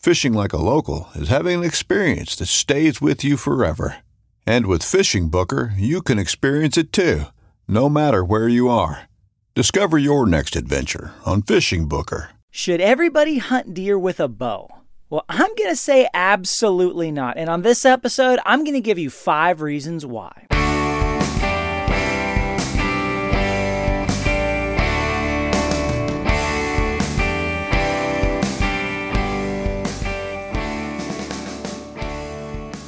Fishing like a local is having an experience that stays with you forever. And with Fishing Booker, you can experience it too, no matter where you are. Discover your next adventure on Fishing Booker. Should everybody hunt deer with a bow? Well, I'm going to say absolutely not. And on this episode, I'm going to give you five reasons why.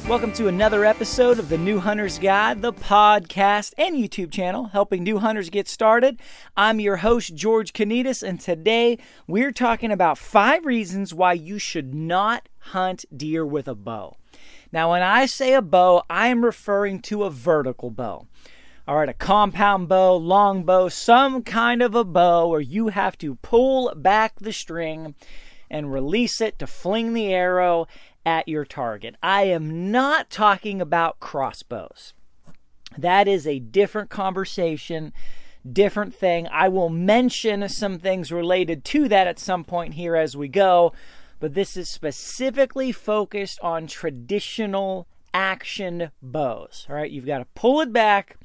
Welcome to another episode of the New Hunter's Guide, the podcast and YouTube channel helping new hunters get started. I'm your host, George Kanitas, and today we're talking about five reasons why you should not hunt deer with a bow. Now, when I say a bow, I am referring to a vertical bow. All right, a compound bow, long bow, some kind of a bow where you have to pull back the string and release it to fling the arrow at your target. I am not talking about crossbows. That is a different conversation, different thing. I will mention some things related to that at some point here as we go, but this is specifically focused on traditional action bows. All right, you've got to pull it back,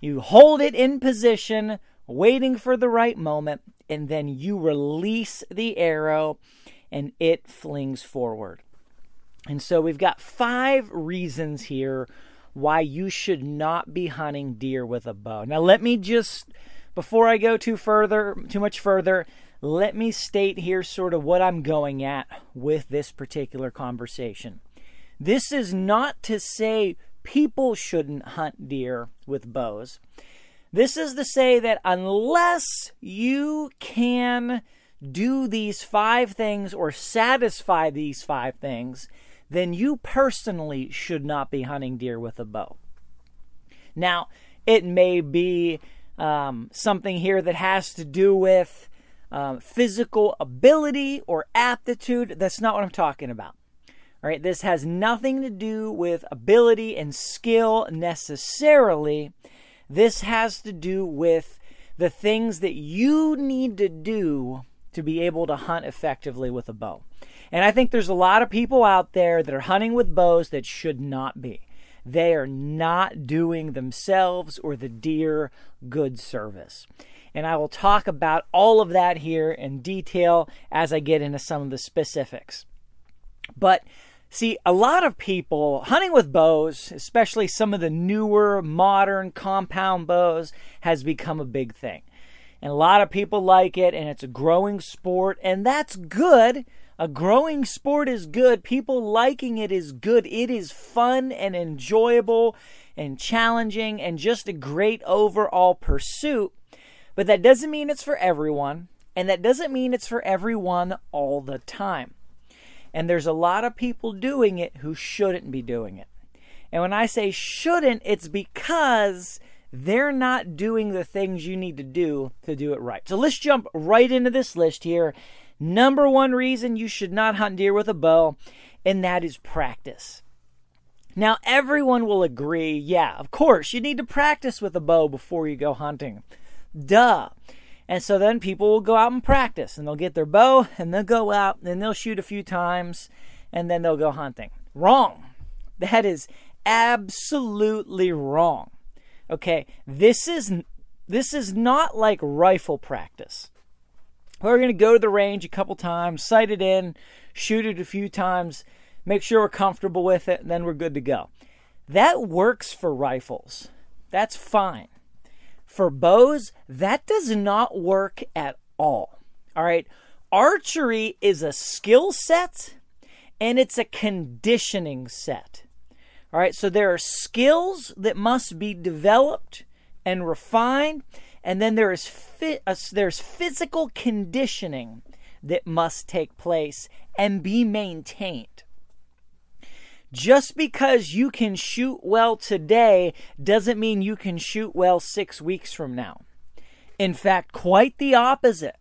you hold it in position, waiting for the right moment, and then you release the arrow and it flings forward. And so we've got five reasons here why you should not be hunting deer with a bow. Now let me just before I go too further too much further, let me state here sort of what I'm going at with this particular conversation. This is not to say people shouldn't hunt deer with bows. This is to say that unless you can do these five things or satisfy these five things, then you personally should not be hunting deer with a bow. Now, it may be um, something here that has to do with um, physical ability or aptitude. That's not what I'm talking about. All right, this has nothing to do with ability and skill necessarily. This has to do with the things that you need to do to be able to hunt effectively with a bow. And I think there's a lot of people out there that are hunting with bows that should not be. They are not doing themselves or the deer good service. And I will talk about all of that here in detail as I get into some of the specifics. But see, a lot of people hunting with bows, especially some of the newer modern compound bows, has become a big thing. And a lot of people like it, and it's a growing sport, and that's good a growing sport is good. People liking it is good. It is fun and enjoyable and challenging and just a great overall pursuit. But that doesn't mean it's for everyone. And that doesn't mean it's for everyone all the time. And there's a lot of people doing it who shouldn't be doing it. And when I say shouldn't, it's because they're not doing the things you need to do to do it right. So let's jump right into this list here Number one reason you should not hunt deer with a bow, and that is practice. Now, everyone will agree, yeah, of course, you need to practice with a bow before you go hunting. Duh. And so then people will go out and practice and they'll get their bow and they'll go out and they'll shoot a few times and then they'll go hunting. Wrong. That is absolutely wrong. Okay, this is this is not like rifle practice. We're going to go to the range a couple times, sight it in, shoot it a few times, make sure we're comfortable with it, and then we're good to go. That works for rifles. That's fine. For bows, that does not work at all. All right. Archery is a skill set and it's a conditioning set. All right. So there are skills that must be developed and refined, and then there is fi- uh, there's physical conditioning that must take place and be maintained. Just because you can shoot well today doesn't mean you can shoot well six weeks from now. In fact, quite the opposite.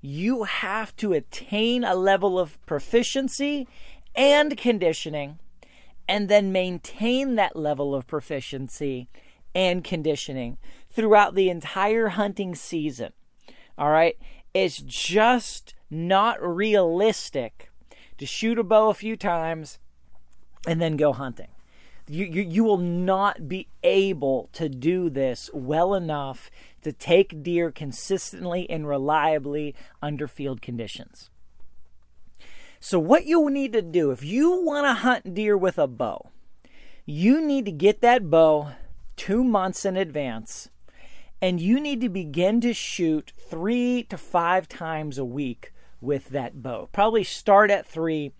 You have to attain a level of proficiency and conditioning and then maintain that level of proficiency and conditioning throughout the entire hunting season. All right? It's just not realistic to shoot a bow a few times and then go hunting. You, you, you will not be able to do this well enough to take deer consistently and reliably under field conditions. So, what you need to do if you want to hunt deer with a bow, you need to get that bow two months in advance and you need to begin to shoot three to five times a week with that bow. Probably start at three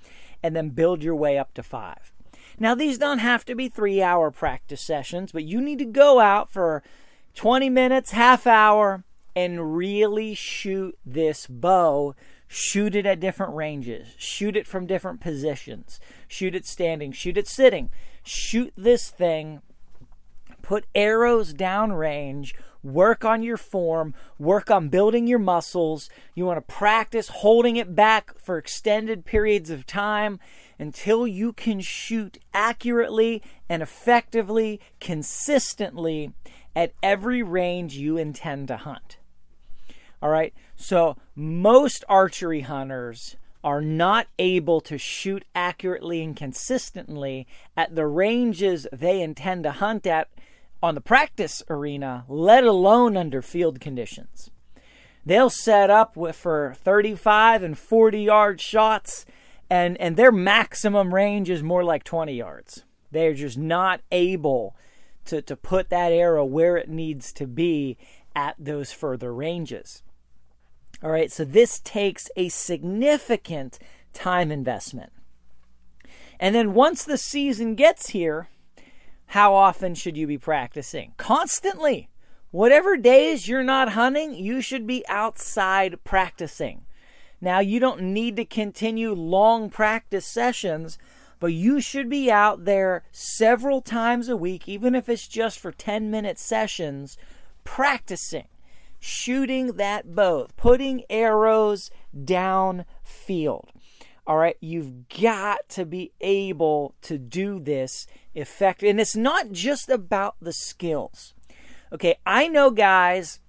and then build your way up to five. Now, these don't have to be three hour practice sessions, but you need to go out for 20 minutes, half hour, and really shoot this bow. Shoot it at different ranges, shoot it from different positions, shoot it standing, shoot it sitting. Shoot this thing, put arrows downrange, work on your form, work on building your muscles. You want to practice holding it back for extended periods of time until you can shoot accurately and effectively, consistently at every range you intend to hunt. All right, so most archery hunters are not able to shoot accurately and consistently at the ranges they intend to hunt at on the practice arena, let alone under field conditions. They'll set up with, for 35 and 40 yard shots and and their maximum range is more like 20 yards. They're just not able to to put that arrow where it needs to be at those further ranges. All right, so this takes a significant time investment. And then once the season gets here, how often should you be practicing? Constantly. Whatever days you're not hunting, you should be outside practicing. Now, you don't need to continue long practice sessions, but you should be out there several times a week, even if it's just for 10 minute sessions, practicing, shooting that bow, putting arrows down field. All right, you've got to be able to do this effectively. And it's not just about the skills. Okay, I know guys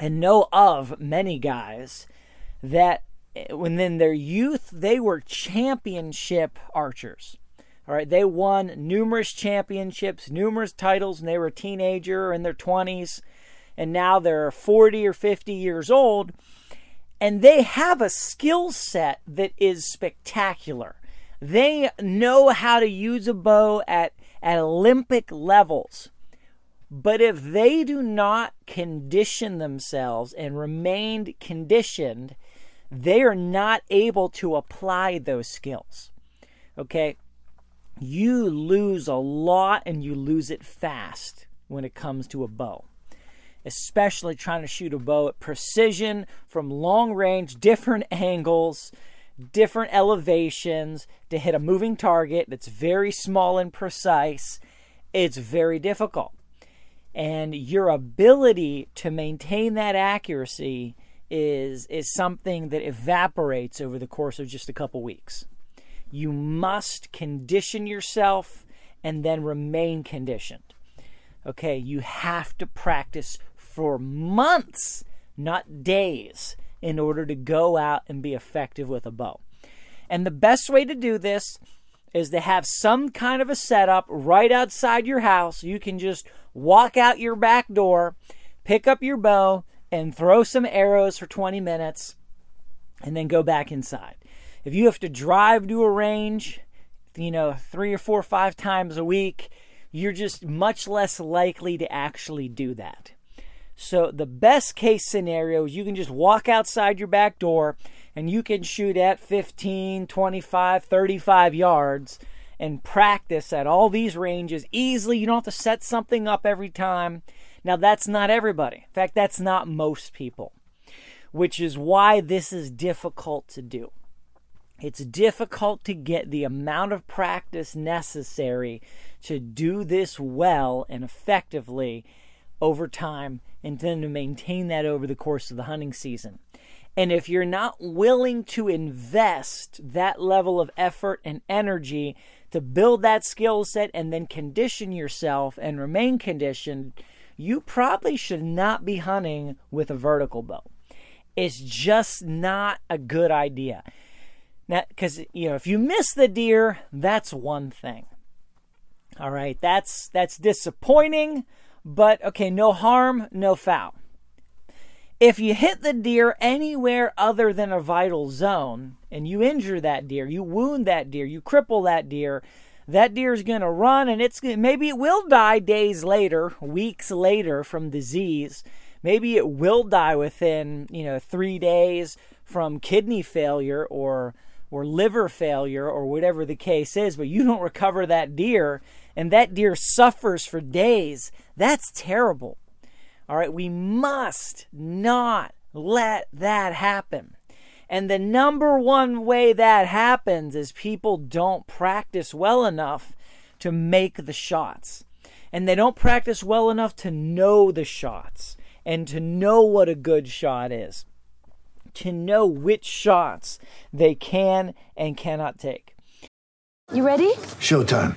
and know of many guys that eh, when in their youth they were championship archers. All right, they won numerous championships, numerous titles, and they were a teenager or in their 20s, and now they're 40 or 50 years old, and they have a skill set that is spectacular. They know how to use a bow at, at Olympic levels. But if they do not condition themselves and remain conditioned, they are not able to apply those skills. Okay? You lose a lot and you lose it fast when it comes to a bow. Especially trying to shoot a bow at precision from long range, different angles, different elevations to hit a moving target that's very small and precise. It's very difficult. And your ability to maintain that accuracy is is something that evaporates over the course of just a couple weeks. You must condition yourself and then remain conditioned. Okay, you have to practice for months, not days, in order to go out and be effective with a bow. And the best way to do this is to have some kind of a setup right outside your house. You can just walk out your back door, pick up your bow, and throw some arrows for 20 minutes, and then go back inside. If you have to drive to a range, you know, three or four or five times a week, you're just much less likely to actually do that. So, the best case scenario is you can just walk outside your back door and you can shoot at 15, 25, 35 yards and practice at all these ranges easily. You don't have to set something up every time. Now, that's not everybody. In fact, that's not most people, which is why this is difficult to do. It's difficult to get the amount of practice necessary to do this well and effectively over time and then to maintain that over the course of the hunting season. And if you're not willing to invest that level of effort and energy to build that skill set and then condition yourself and remain conditioned, you probably should not be hunting with a vertical bow. It's just not a good idea. Now, because you know, if you miss the deer, that's one thing. All right, that's that's disappointing, but okay, no harm, no foul. If you hit the deer anywhere other than a vital zone and you injure that deer, you wound that deer, you cripple that deer, that deer is going to run and it's maybe it will die days later, weeks later from disease. Maybe it will die within, you know, 3 days from kidney failure or or liver failure or whatever the case is, but you don't recover that deer and that deer suffers for days. That's terrible. All right, we must not let that happen. And the number one way that happens is people don't practice well enough to make the shots. And they don't practice well enough to know the shots and to know what a good shot is, to know which shots they can and cannot take. You ready? Showtime.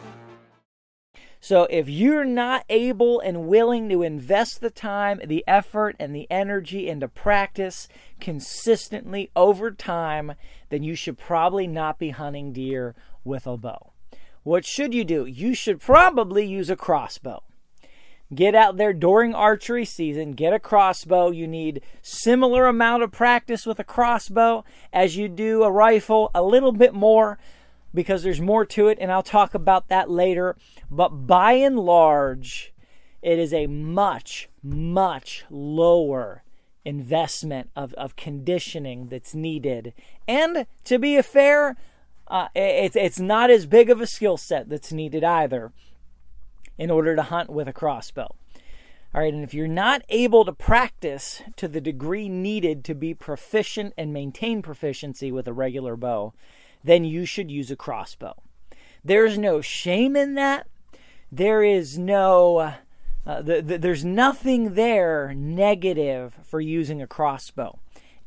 So if you're not able and willing to invest the time, the effort, and the energy into practice consistently over time, then you should probably not be hunting deer with a bow. What should you do? You should probably use a crossbow. Get out there during archery season, get a crossbow. You need similar amount of practice with a crossbow as you do a rifle, a little bit more because there's more to it, and I'll talk about that later. But by and large, it is a much, much lower investment of, of conditioning that's needed. And to be fair, uh, it's, it's not as big of a skill set that's needed either in order to hunt with a crossbow. All right, and if you're not able to practice to the degree needed to be proficient and maintain proficiency with a regular bow, then you should use a crossbow. There's no shame in that. There is no, uh, the, the, there's nothing there negative for using a crossbow.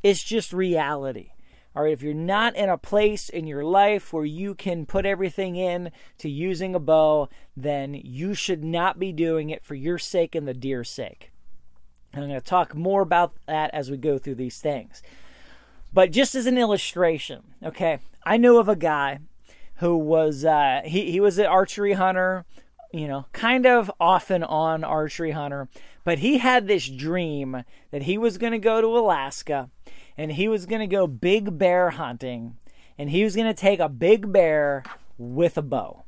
It's just reality. All right, if you're not in a place in your life where you can put everything in to using a bow, then you should not be doing it for your sake and the deer's sake. I'm going to talk more about that as we go through these things. But just as an illustration, okay, I know of a guy who was uh, he he was an archery hunter, you know, kind of off and on archery hunter, but he had this dream that he was going to go to Alaska and he was going to go big bear hunting and he was going to take a big bear with a bow.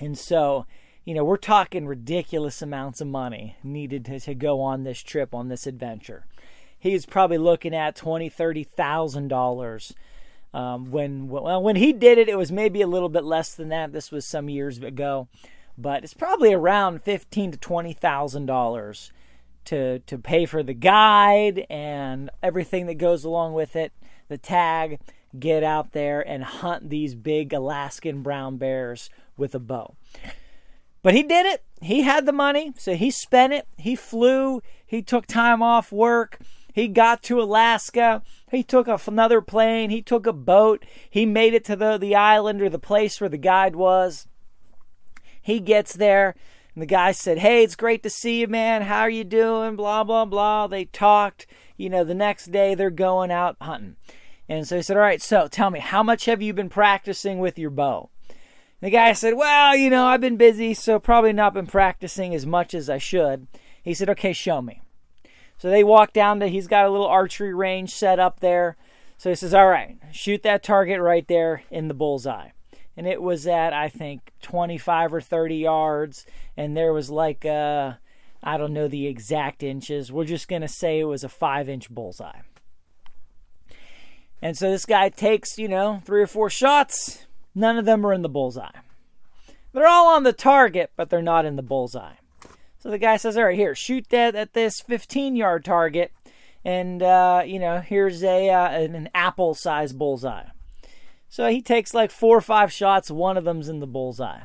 And so, you know, we're talking ridiculous amounts of money needed to, to go on this trip, on this adventure. He was probably looking at twenty, thirty thousand dollars. Um, when well, when he did it, it was maybe a little bit less than that. This was some years ago, but it's probably around fifteen to twenty thousand dollars to to pay for the guide and everything that goes along with it, the tag, get out there and hunt these big Alaskan brown bears with a bow. But he did it. He had the money, so he spent it. He flew. He took time off work. He got to Alaska. He took another plane. He took a boat. He made it to the, the island or the place where the guide was. He gets there, and the guy said, Hey, it's great to see you, man. How are you doing? Blah, blah, blah. They talked. You know, the next day they're going out hunting. And so he said, All right, so tell me, how much have you been practicing with your bow? The guy said, Well, you know, I've been busy, so probably not been practicing as much as I should. He said, Okay, show me. So they walk down to, he's got a little archery range set up there. So he says, All right, shoot that target right there in the bullseye. And it was at, I think, 25 or 30 yards. And there was like, uh, I don't know the exact inches. We're just going to say it was a five inch bullseye. And so this guy takes, you know, three or four shots None of them are in the bullseye. They're all on the target, but they're not in the bullseye. So the guy says, "All right, here, shoot that at this 15-yard target, and uh, you know, here's a uh, an apple-sized bullseye." So he takes like four or five shots. One of them's in the bullseye.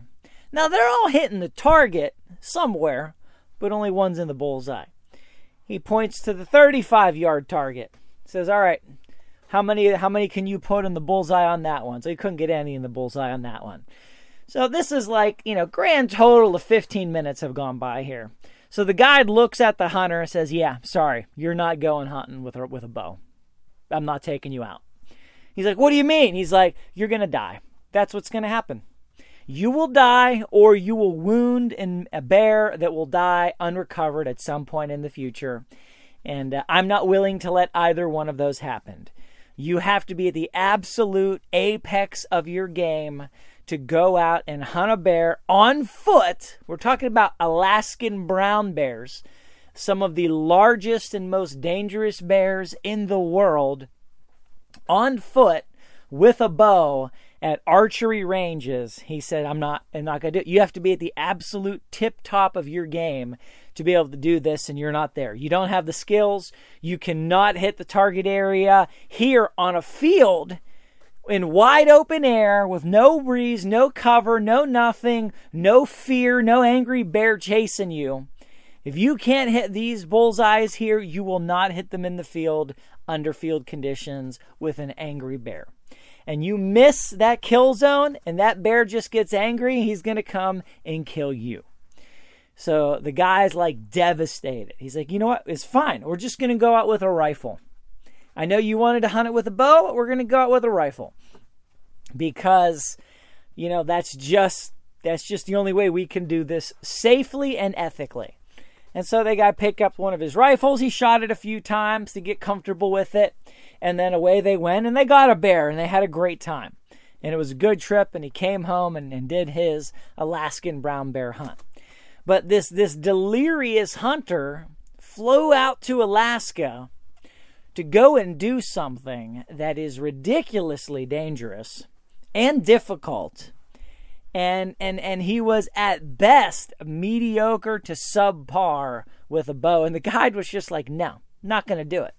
Now they're all hitting the target somewhere, but only one's in the bullseye. He points to the 35-yard target. Says, "All right, how many how many can you put in the bullseye on that one? So he couldn't get any in the bullseye on that one. So this is like, you know, grand total of 15 minutes have gone by here. So the guide looks at the hunter and says, "Yeah, sorry, you're not going hunting with a, with a bow. I'm not taking you out." He's like, "What do you mean?" He's like, "You're to die. That's what's to happen. You will die or you will wound in a bear that will die unrecovered at some point in the future." And uh, I'm not willing to let either one of those happen. You have to be at the absolute apex of your game to go out and hunt a bear on foot. We're talking about Alaskan brown bears, some of the largest and most dangerous bears in the world, on foot with a bow at archery ranges. He said, I'm not I'm not gonna do it. You have to be at the absolute tip top of your game to be able to do this and you're not there. You don't have the skills. You cannot hit the target area here on a field in wide open air with no breeze, no cover, no nothing, no fear, no angry bear chasing you. If you can't hit these bullseyes here, you will not hit them in the field under field conditions with an angry bear. And you miss that kill zone, and that bear just gets angry, he's going to come and kill you. So the guy's like devastated. He's like, you know what? It's fine. We're just going to go out with a rifle. I know you wanted to hunt it with a bow, but we're going to go out with a rifle because, you know, that's just that's just the only way we can do this safely and ethically. And so the guy picked up one of his rifles. He shot it a few times to get comfortable with it, and then away they went and they got a bear and they had a great time. And it was a good trip. And he came home and, and did his Alaskan brown bear hunt. But this this delirious hunter flew out to Alaska to go and do something that is ridiculously dangerous and difficult. And and and he was at best mediocre to subpar with a bow and the guide was just like, "No, not going to do it.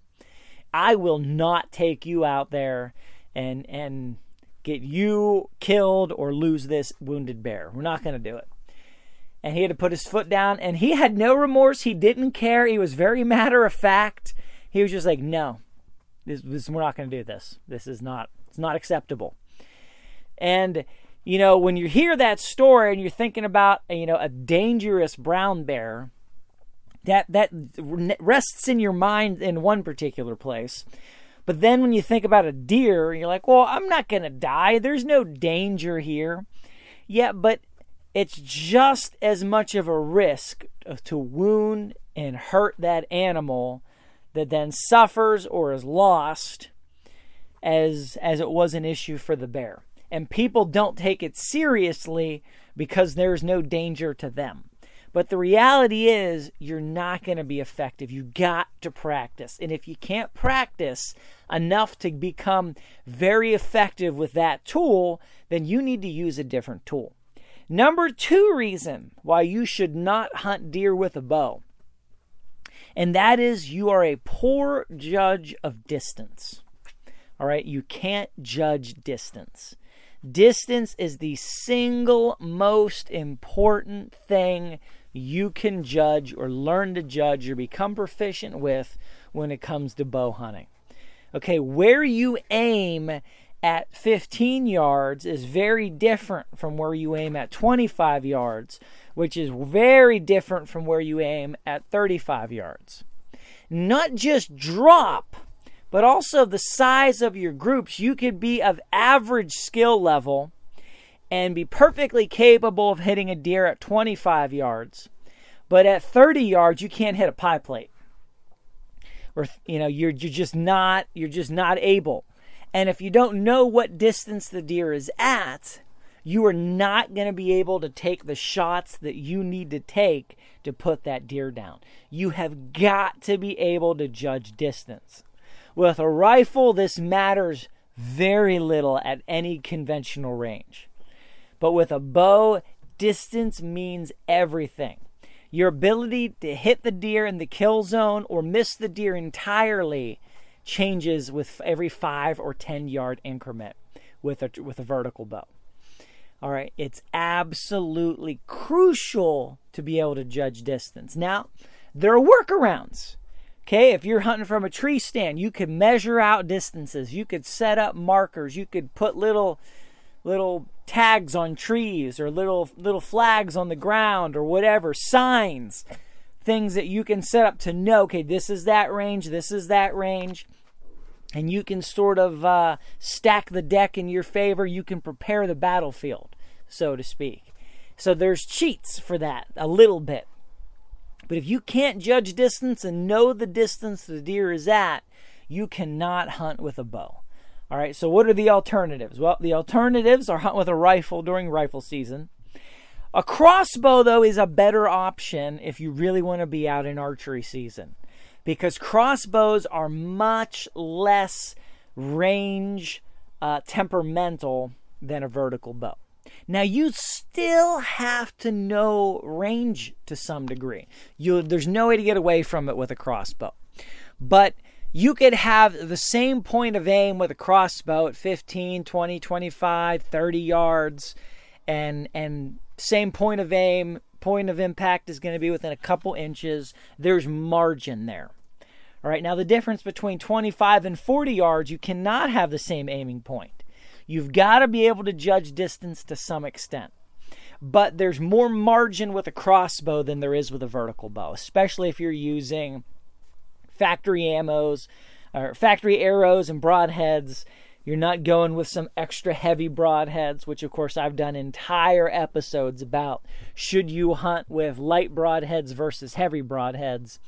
I will not take you out there and and get you killed or lose this wounded bear. We're not going to do it." and he had to put his foot down and he had no remorse he didn't care he was very matter of fact he was just like no this, this we're not going to do this. This is not it's not acceptable. And you know when you hear that story and you're thinking about you know a dangerous brown bear that that rests in your mind in one particular place. But then when you think about a deer you're like well i'm not going to die. There's no danger here. Yeah but it's just as much of a risk to wound and hurt that animal that then suffers or is lost as as it was an issue for the bear. And people don't take it seriously because there's no danger to them. But the reality is, you're not going to be effective. You got to practice. And if you can't practice enough to become very effective with that tool, then you need to use a different tool. Number two reason why you should not hunt deer with a bow, and that is you are a poor judge of distance. All right, you can't judge distance. Distance is the single most important thing you can judge or learn to judge or become proficient with when it comes to bow hunting. Okay, where you aim at 15 yards is very different from where you aim at 25 yards, which is very different from where you aim at 35 yards. Not just drop, but also the size of your groups. You could be of average skill level and be perfectly capable of hitting a deer at 25 yards. But at 30 yards, you can't hit a pie plate. Or you know, you're you're just not you're just not able. And if you don't know what distance the deer is at, you are not going to be able to take the shots that you need to take to put that deer down. You have got to be able to judge distance. With a rifle, this matters very little at any conventional range. But with a bow, distance means everything. Your ability to hit the deer in the kill zone or miss the deer entirely changes with every five or 10 yard increment with a, with a vertical bow. All right, it's absolutely crucial to be able to judge distance. Now, there are workarounds. Okay, if you're hunting from a tree stand, you could measure out distances. You could set up markers. You could put little little tags on trees or little little flags on the ground or whatever, signs, things that you can set up to know, okay, this is that range, this is that range. And you can sort of uh, stack the deck in your favor. You can prepare the battlefield, so to speak. So there's cheats for that, a little bit. But if you can't judge distance and know the distance the deer is at, you cannot hunt with a bow. All right, so what are the alternatives? Well, the alternatives are hunt with a rifle during rifle season. A crossbow, though, is a better option if you really want to be out in archery season because crossbows are much less range uh, temperamental than a vertical bow. Now you still have to know range to some degree. You, there's no way to get away from it with a crossbow. But you could have the same point of aim with a crossbow at 15, 20, 25, 30 yards and and same point of aim, point of impact is going to be within a couple inches. There's margin there. All right, now the difference between 25 and 40 yards, you cannot have the same aiming point. You've got to be able to judge distance to some extent. But there's more margin with a crossbow than there is with a vertical bow, especially if you're using factory ammos or factory arrows and broadheads. You're not going with some extra heavy broadheads, which of course I've done entire episodes about. Should you hunt with light broadheads versus heavy broadheads?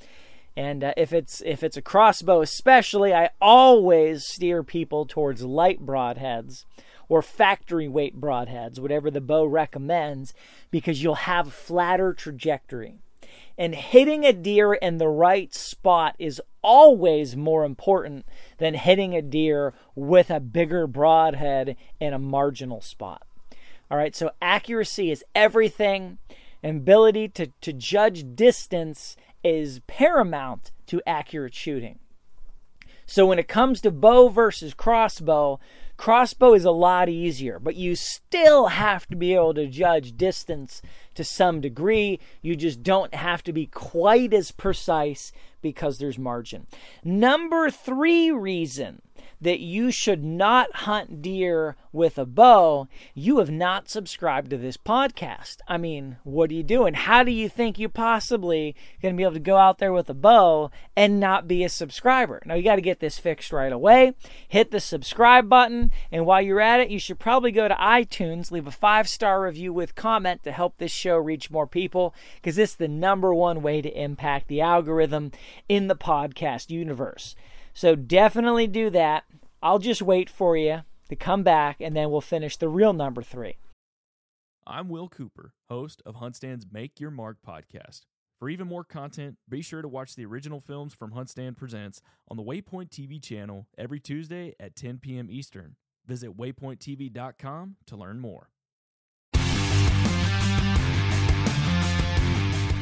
And uh, if it's if it's a crossbow, especially, I always steer people towards light broadheads or factory weight broadheads, whatever the bow recommends, because you'll have flatter trajectory. And hitting a deer in the right spot is always more important than hitting a deer with a bigger broadhead in a marginal spot. All right, so accuracy is everything. Ability to, to judge distance is paramount to accurate shooting. So when it comes to bow versus crossbow, crossbow is a lot easier, but you still have to be able to judge distance to some degree. You just don't have to be quite as precise because there's margin. Number three reason that you should not hunt deer with a bow, you have not subscribed to this podcast. I mean, what are you doing? How do you think you're possibly going to be able to go out there with a bow and not be a subscriber? Now, you got to get this fixed right away. Hit the subscribe button, and while you're at it, you should probably go to iTunes, leave a five star review with comment to help this show reach more people because is the number one way to impact the algorithm in the podcast universe. So definitely do that. I'll just wait for you to come back and then we'll finish the real number three. I'm Will Cooper, host of HuntStand's Make Your Mark podcast. For even more content, be sure to watch the original films from HuntStand Presents on the Waypoint TV channel every Tuesday at 10 p.m. Eastern. Visit waypointtv.com to learn more.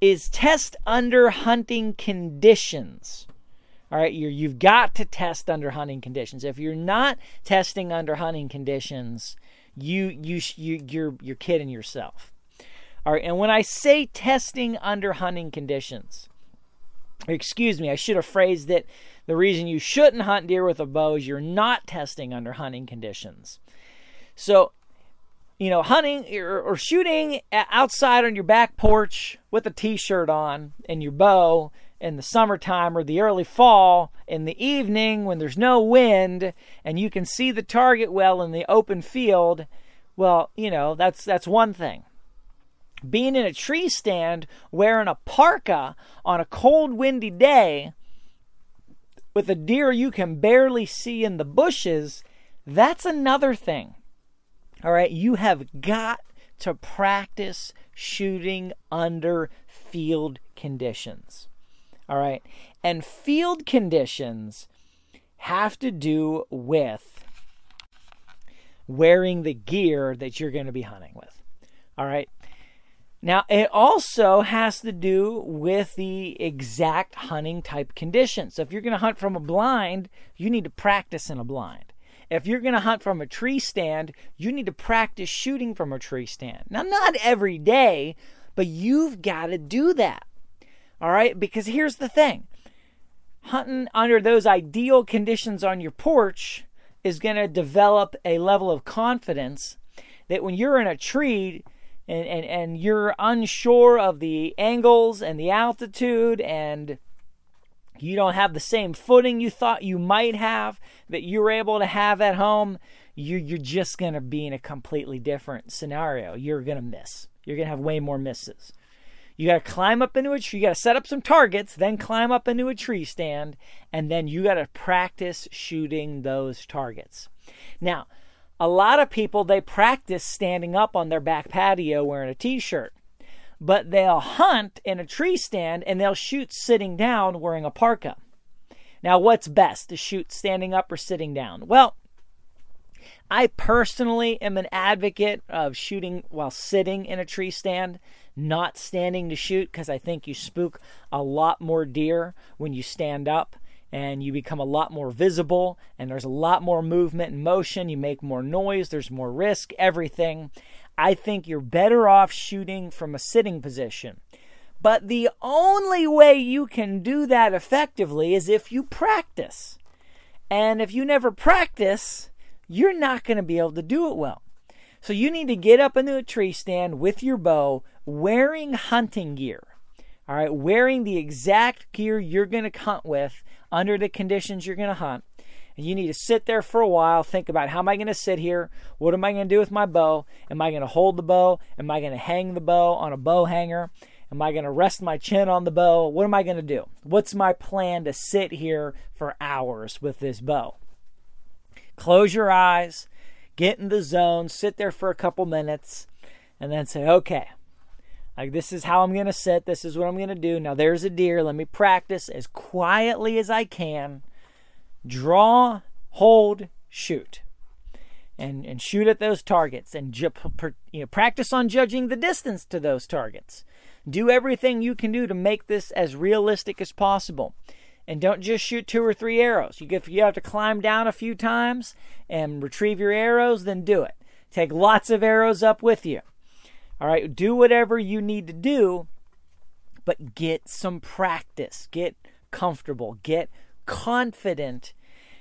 is test under hunting conditions. All right, you've got to test under hunting conditions. If you're not testing under hunting conditions, you you you you're you're kidding yourself. All right, and when I say testing under hunting conditions, excuse me, I should have phrased it. The reason you shouldn't hunt deer with a bow is you're not testing under hunting conditions. So you know, hunting or, or shooting outside on your back porch with a t-shirt on and your bow in the summertime or the early fall in the evening when there's no wind and you can see the target well in the open field, well, you know, that's that's one thing. Being in a tree stand wearing a parka on a cold windy day with a deer you can barely see in the bushes, that's another thing. All right, you have got to practice shooting under field conditions. All right, and field conditions have to do with wearing the gear that you're going to be hunting with. All right. Now, it also has to do with the exact hunting type conditions. So, if you're going to hunt from a blind, you need to practice in a blind. If you're going to hunt from a tree stand, you need to practice shooting from a tree stand. Now, not every day, but you've got to do that. All right? Because here's the thing hunting under those ideal conditions on your porch is going to develop a level of confidence that when you're in a tree and, and, and you're unsure of the angles and the altitude and you don't have the same footing you thought you might have that you were able to have at home, you're, you're just going to be in a completely different scenario. You're going to miss. You're going to have way more misses. You got to climb up into a tree. You got to set up some targets, then climb up into a tree stand, and then you got to practice shooting those targets. Now, a lot of people they practice standing up on their back patio wearing a t-shirt but they'll hunt in a tree stand and they'll shoot sitting down wearing a parka. Now, what's best to shoot standing up or sitting down? Well, I personally am an advocate of shooting while sitting in a tree stand, not standing to shoot, because I think you spook a lot more deer when you stand up and you become a lot more visible and there's a lot more movement and motion. You make more noise, there's more risk, everything. I think you're better off shooting from a sitting position. But the only way you can do that effectively is if you practice. And if you never practice, you're not going to be able to do it well. So you need to get up into a tree stand with your bow wearing hunting gear. All right, wearing the exact gear you're going to hunt with under the conditions you're going to hunt. And you need to sit there for a while, think about how am I going to sit here? What am I going to do with my bow? Am I going to hold the bow? Am I going to hang the bow on a bow hanger? Am I going to rest my chin on the bow? What am I going to do? What's my plan to sit here for hours with this bow? Close your eyes, get in the zone, sit there for a couple minutes, and then say, okay, like this is how I'm going to sit. This is what I'm going to do. Now there's a deer. Let me practice as quietly as I can draw, hold, shoot. and, and shoot at those targets and ju- you know, practice on judging the distance to those targets. Do everything you can do to make this as realistic as possible. And don't just shoot two or three arrows. You, if you have to climb down a few times and retrieve your arrows, then do it. Take lots of arrows up with you. All right, do whatever you need to do, but get some practice. Get comfortable. Get confident.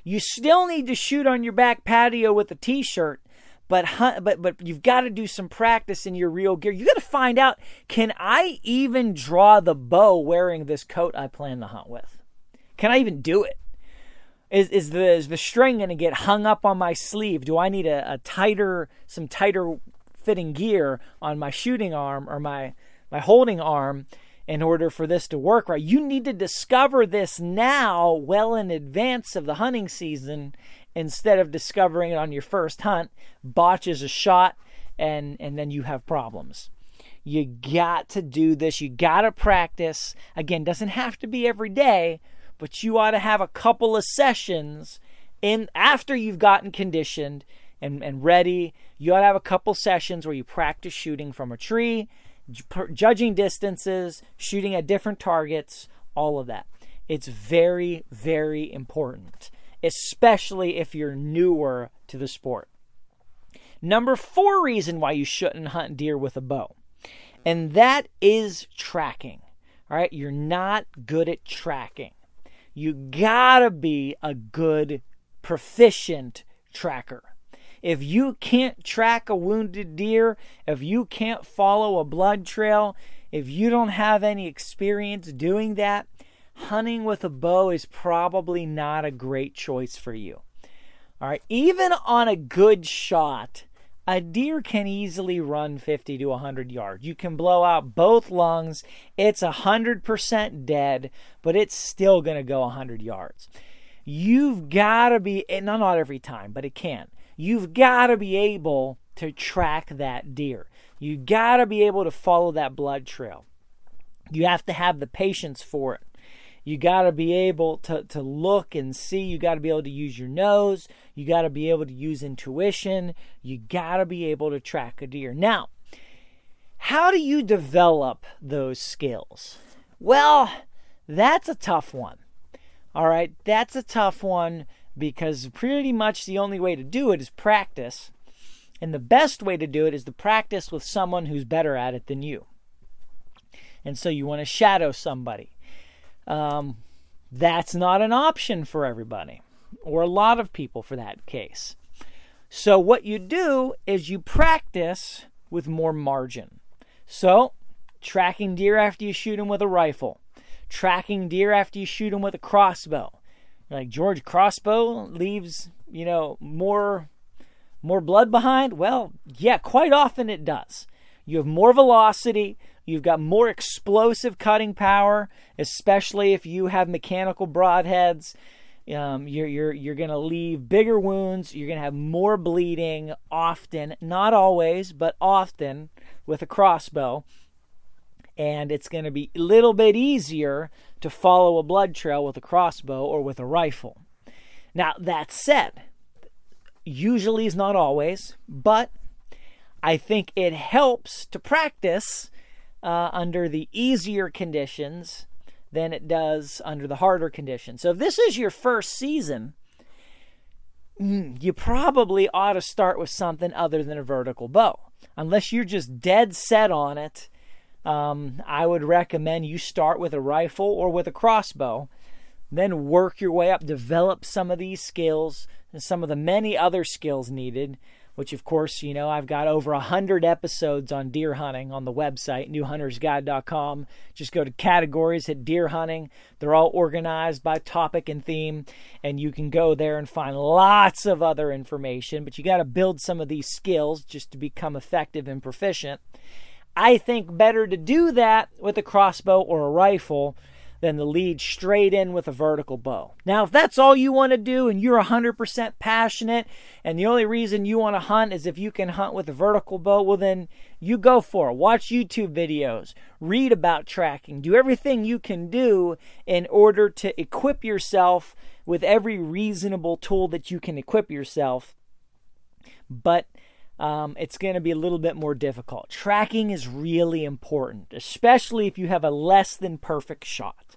You still need to shoot on your back patio with a t-shirt, but but but you've got to do some practice in your real gear. You got to find out can I even draw the bow wearing this coat I plan to hunt with? Can I even do it? Is is the is the string going to get hung up on my sleeve? Do I need a, a tighter some tighter fitting gear on my shooting arm or my my holding arm in order for this to work right? You need to discover this now well in advance of the hunting season instead of discovering it on your first hunt, botches a shot and and then you have problems. You got to do this. You got to practice. Again, doesn't have to be every day, but you ought to have a couple of sessions in after you've gotten conditioned and, and ready. You ought to have a couple sessions where you practice shooting from a tree, judging distances, shooting at different targets, all of that. It's very, very important, especially if you're newer to the sport. Number four reason why you shouldn't hunt deer with a bow, and that is tracking. All right, you're not good at tracking you gotta be a good, proficient tracker. If you can't track a wounded deer, if you can't follow a blood trail, if you don't have any experience doing that, hunting with a bow is probably not a great choice for you. All right, even on a good shot, a deer can easily run 50 to 100 yards. You can blow out both lungs. It's 100% dead, but it's still going to go 100 yards. You've got to be, not, not every time, but it can. You've got to be able to track that deer. You got to be able to follow that blood trail. You have to have the patience for it. You got to be able to, to look and see. You got to be able to use your nose. You got to be able to use intuition. You got to be able to track a deer. Now, how do you develop those skills? Well, that's a tough one. All right, that's a tough one because pretty much the only way to do it is practice. And the best way to do it is to practice with someone who's better at it than you. And so you want to shadow somebody. Um, that's not an option for everybody, or a lot of people for that case. So, what you do is you practice with more margin. So, tracking deer after you shoot them with a rifle, tracking deer after you shoot them with a crossbow. Like George crossbow leaves, you know, more more blood behind? Well, yeah, quite often it does. You have more velocity, You've got more explosive cutting power, especially if you have mechanical broadheads. Um, you're you're you're to leave bigger wounds. You're to have more bleeding often, not always, but often with a crossbow. And it's going to be a little bit easier to follow a blood trail with a crossbow or with a rifle. Now, that said, usually is not always, but I think it helps to practice uh, under the easier conditions than it does under the harder conditions. So if this is your first season, mm, you probably ought to start with something other than a vertical bow. Unless you're just dead set on it, um, I would recommend you start with a rifle or with a crossbow. Then work your way up, develop some of these skills and some of the many other skills needed which of course, you know, I've got over a hundred episodes on deer hunting on the website, newhuntersguide.com. Just go to categories, hit deer hunting. They're all organized by topic and theme, and you can go there and find lots of other information. But you got to build some of these skills just to become effective and proficient. I think better to do that with a crossbow or a rifle than to lead straight in with a vertical bow. Now, if that's all you want to do and you're 100% passionate and the only reason you want to hunt is if you can hunt with a vertical bow, well, then you go for it. Watch YouTube videos, read about tracking, do everything you can do in order to equip yourself with every reasonable tool that you can equip yourself. but um, it's going to be a little bit more difficult. Tracking is really important, especially if you have a less than perfect shot.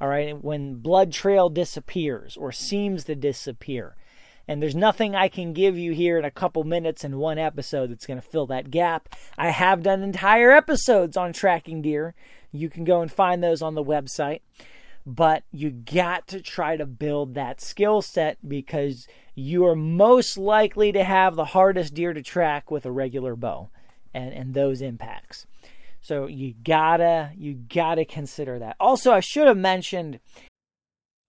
All right, when blood trail disappears or seems to disappear. And there's nothing I can give you here in a couple minutes in one episode that's going to fill that gap. I have done entire episodes on tracking deer. You can go and find those on the website. But you got to try to build that skill set because you are most likely to have the hardest deer to track with a regular bow and, and those impacts. So you gotta you gotta consider that. Also, I should have mentioned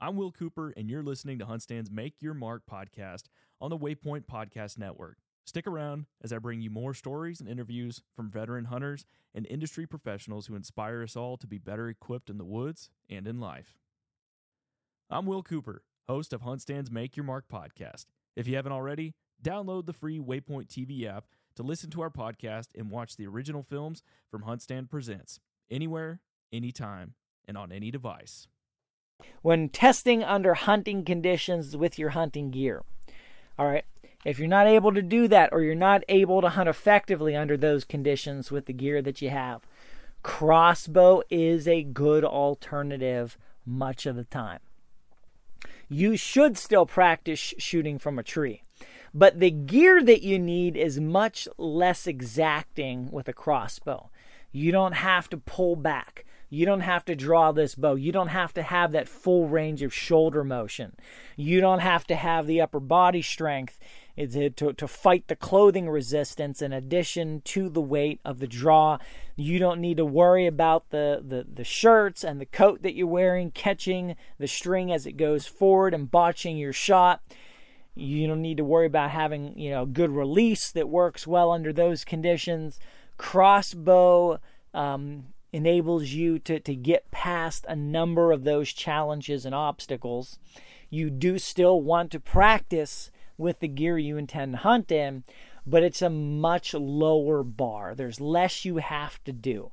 I'm Will Cooper, and you're listening to HuntStand's Make Your Mark podcast on the Waypoint Podcast Network. Stick around as I bring you more stories and interviews from veteran hunters and industry professionals who inspire us all to be better equipped in the woods and in life. I'm Will Cooper, host of HuntStand's Make Your Mark podcast. If you haven't already, download the free Waypoint TV app to listen to our podcast and watch the original films from HuntStand Presents anywhere, anytime, and on any device. When testing under hunting conditions with your hunting gear, all right, if you're not able to do that or you're not able to hunt effectively under those conditions with the gear that you have, crossbow is a good alternative much of the time. You should still practice shooting from a tree, but the gear that you need is much less exacting with a crossbow. You don't have to pull back. You don't have to draw this bow. You don't have to have that full range of shoulder motion. You don't have to have the upper body strength to, to, to fight the clothing resistance in addition to the weight of the draw. You don't need to worry about the, the, the shirts and the coat that you're wearing catching the string as it goes forward and botching your shot. You don't need to worry about having, you know, good release that works well under those conditions. Crossbow um, enables you to, to get past a number of those challenges and obstacles. You do still want to practice with the gear you intend to hunt in, but it's a much lower bar. There's less you have to do.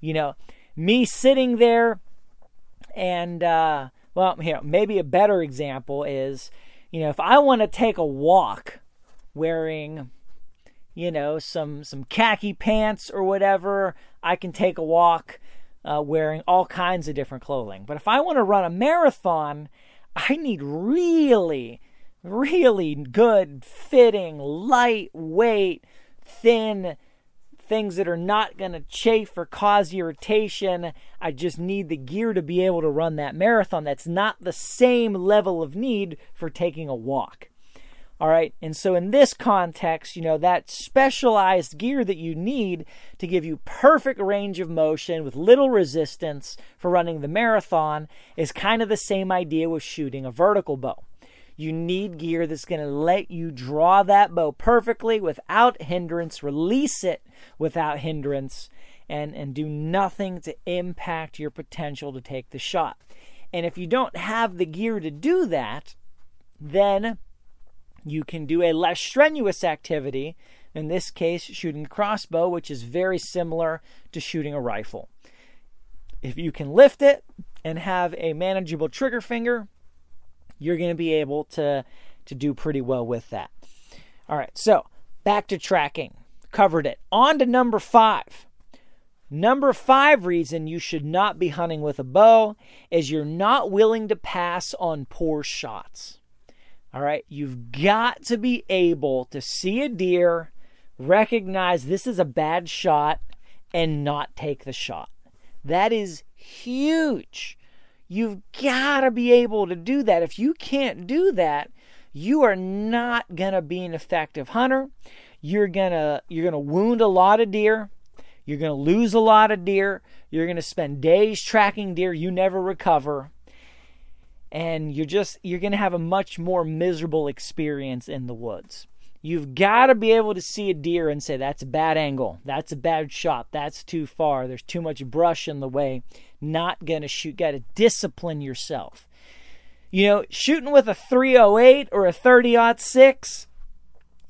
You know, me sitting there and, uh, well, here, maybe a better example is, you know, if I want to take a walk wearing, you know, some some khaki pants or whatever, I can take a walk uh, wearing all kinds of different clothing. But if I want to run a marathon, I need really really good, fitting, lightweight, thin things that are not going to chafe or cause irritation. I just need the gear to be able to run that marathon. That's not the same level of need for taking a walk. All right. And so, in this context, you know, that specialized gear that you need to give you perfect range of motion with little resistance for running the marathon is kind of the same idea with shooting a vertical bow. You need gear that's going to let you draw that bow perfectly without hindrance, release it without hindrance, and, and do nothing to impact your potential to take the shot. And if you don't have the gear to do that, then you can do a less strenuous activity, in this case, shooting a crossbow, which is very similar to shooting a rifle. If you can lift it and have a manageable trigger finger, you're going to be able to to do pretty well with that. All right, so back to tracking. Covered it. On to number 5. Number 5 reason you should not be hunting with a bow is you're not willing to pass on poor shots. All right, you've got to be able to see a deer, recognize this is a bad shot and not take the shot. That is huge. You've got to be able to do that. If you can't do that, you are not going to be an effective hunter. You're going to you're going to wound a lot of deer. You're going to lose a lot of deer. You're going to spend days tracking deer you never recover. And you're just you're going to have a much more miserable experience in the woods. You've got to be able to see a deer and say, that's a bad angle. That's a bad shot. That's too far. There's too much brush in the way. Not going to shoot. Got to discipline yourself. You know, shooting with a 308 or a 30 6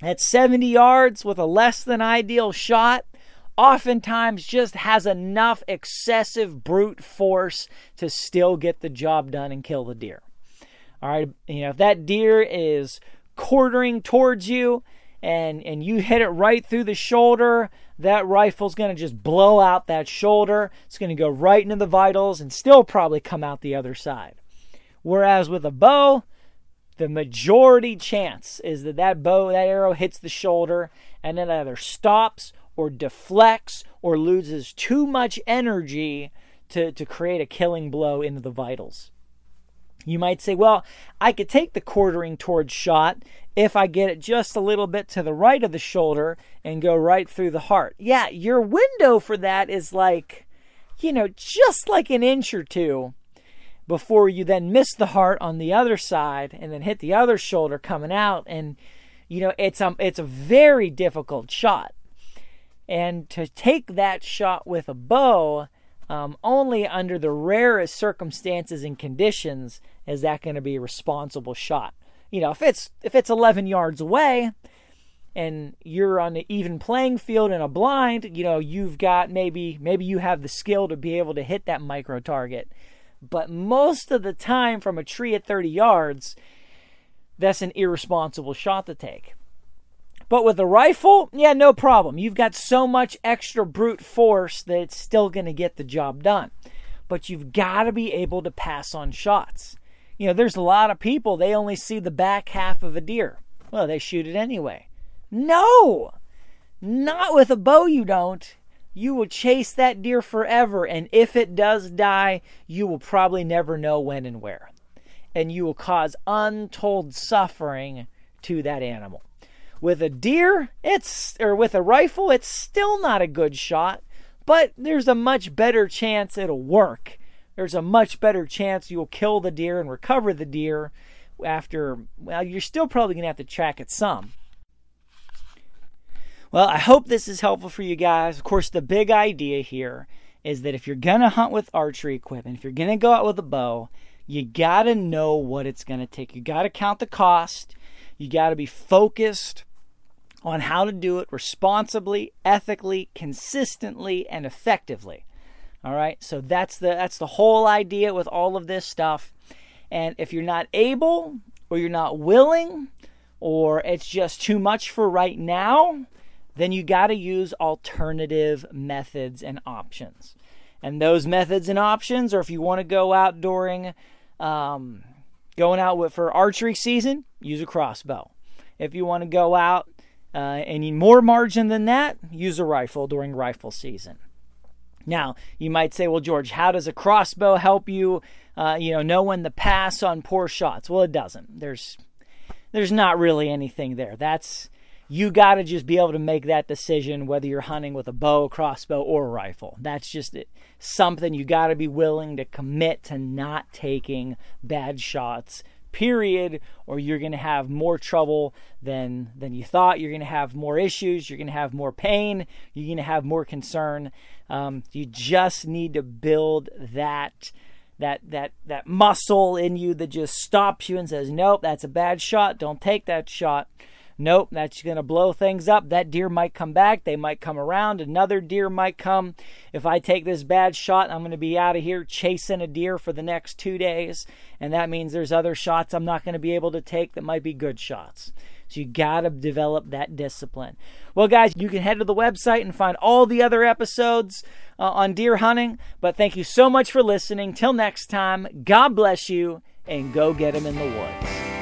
at 70 yards with a less than ideal shot oftentimes just has enough excessive brute force to still get the job done and kill the deer. All right, you know, if that deer is quartering towards you and and you hit it right through the shoulder, that rifle's going to just blow out that shoulder. It's going to go right into the vitals and still probably come out the other side. Whereas with a bow, the majority chance is that that bow, that arrow hits the shoulder and it either stops or deflects or loses too much energy to, to create a killing blow into the vitals. You might say, well, I could take the quartering towards shot if I get it just a little bit to the right of the shoulder and go right through the heart. Yeah, your window for that is like, you know, just like an inch or two before you then miss the heart on the other side and then hit the other shoulder coming out and you know it's um it's a very difficult shot and to take that shot with a bow um, only under the rarest circumstances and conditions is that going to be a responsible shot you know if it's if it's 11 yards away and you're on an even playing field in a blind you know you've got maybe maybe you have the skill to be able to hit that micro target but most of the time, from a tree at 30 yards, that's an irresponsible shot to take. But with a rifle, yeah, no problem. You've got so much extra brute force that it's still going to get the job done. But you've got to be able to pass on shots. You know, there's a lot of people, they only see the back half of a deer. Well, they shoot it anyway. No! Not with a bow, you don't you will chase that deer forever. And if it does die, you will probably never know when and where. And you will cause untold suffering to that animal. With a deer, it's or with a rifle, it's still not a good shot, but there's a much better chance it'll work. There's a much better chance you'll kill the deer and recover the deer after well, you're still probably going to have to track it some. Well, I hope this is helpful for you guys. Of course, the big idea here is that if you're going to hunt with archery equipment, if you're going to go out with a bow, you got to know what it's going to take. You got to count the cost. You got to be focused on how to do it responsibly, ethically, consistently, and effectively. All right? So that's the that's the whole idea with all of this stuff. And if you're not able or you're not willing or it's just too much for right now, then you got to use alternative methods and options. And those methods and options or if you want to go out during um, going out with, for archery season, use a crossbow. If you want to go out uh, and need more margin than that, use a rifle during rifle season. Now, you might say, well, George, how does a crossbow help you, uh, you know, know when to pass on poor shots? Well, it doesn't. There's, there's not really anything there. That's you got to just be able to make that decision whether you're hunting with a bow, crossbow, or rifle. That's just it. something you got to be willing to commit to not taking bad shots. Period, or you're going to have more trouble than than you thought. You're going to have more issues. You're going to have more pain. You're going to have more concern. Um, you just need to build that that that that muscle in you that just stops you and says, "Nope, that's a bad shot. Don't take that shot." Nope, that's going to blow things up. That deer might come back. They might come around. Another deer might come. If I take this bad shot, I'm going to be out of here chasing a deer for the next two days. And that means there's other shots I'm not going to be able to take that might be good shots. So you got to develop that discipline. Well, guys, you can head to the website and find all the other episodes uh, on deer hunting. But thank you so much for listening. Till next time, God bless you and go get them in the woods.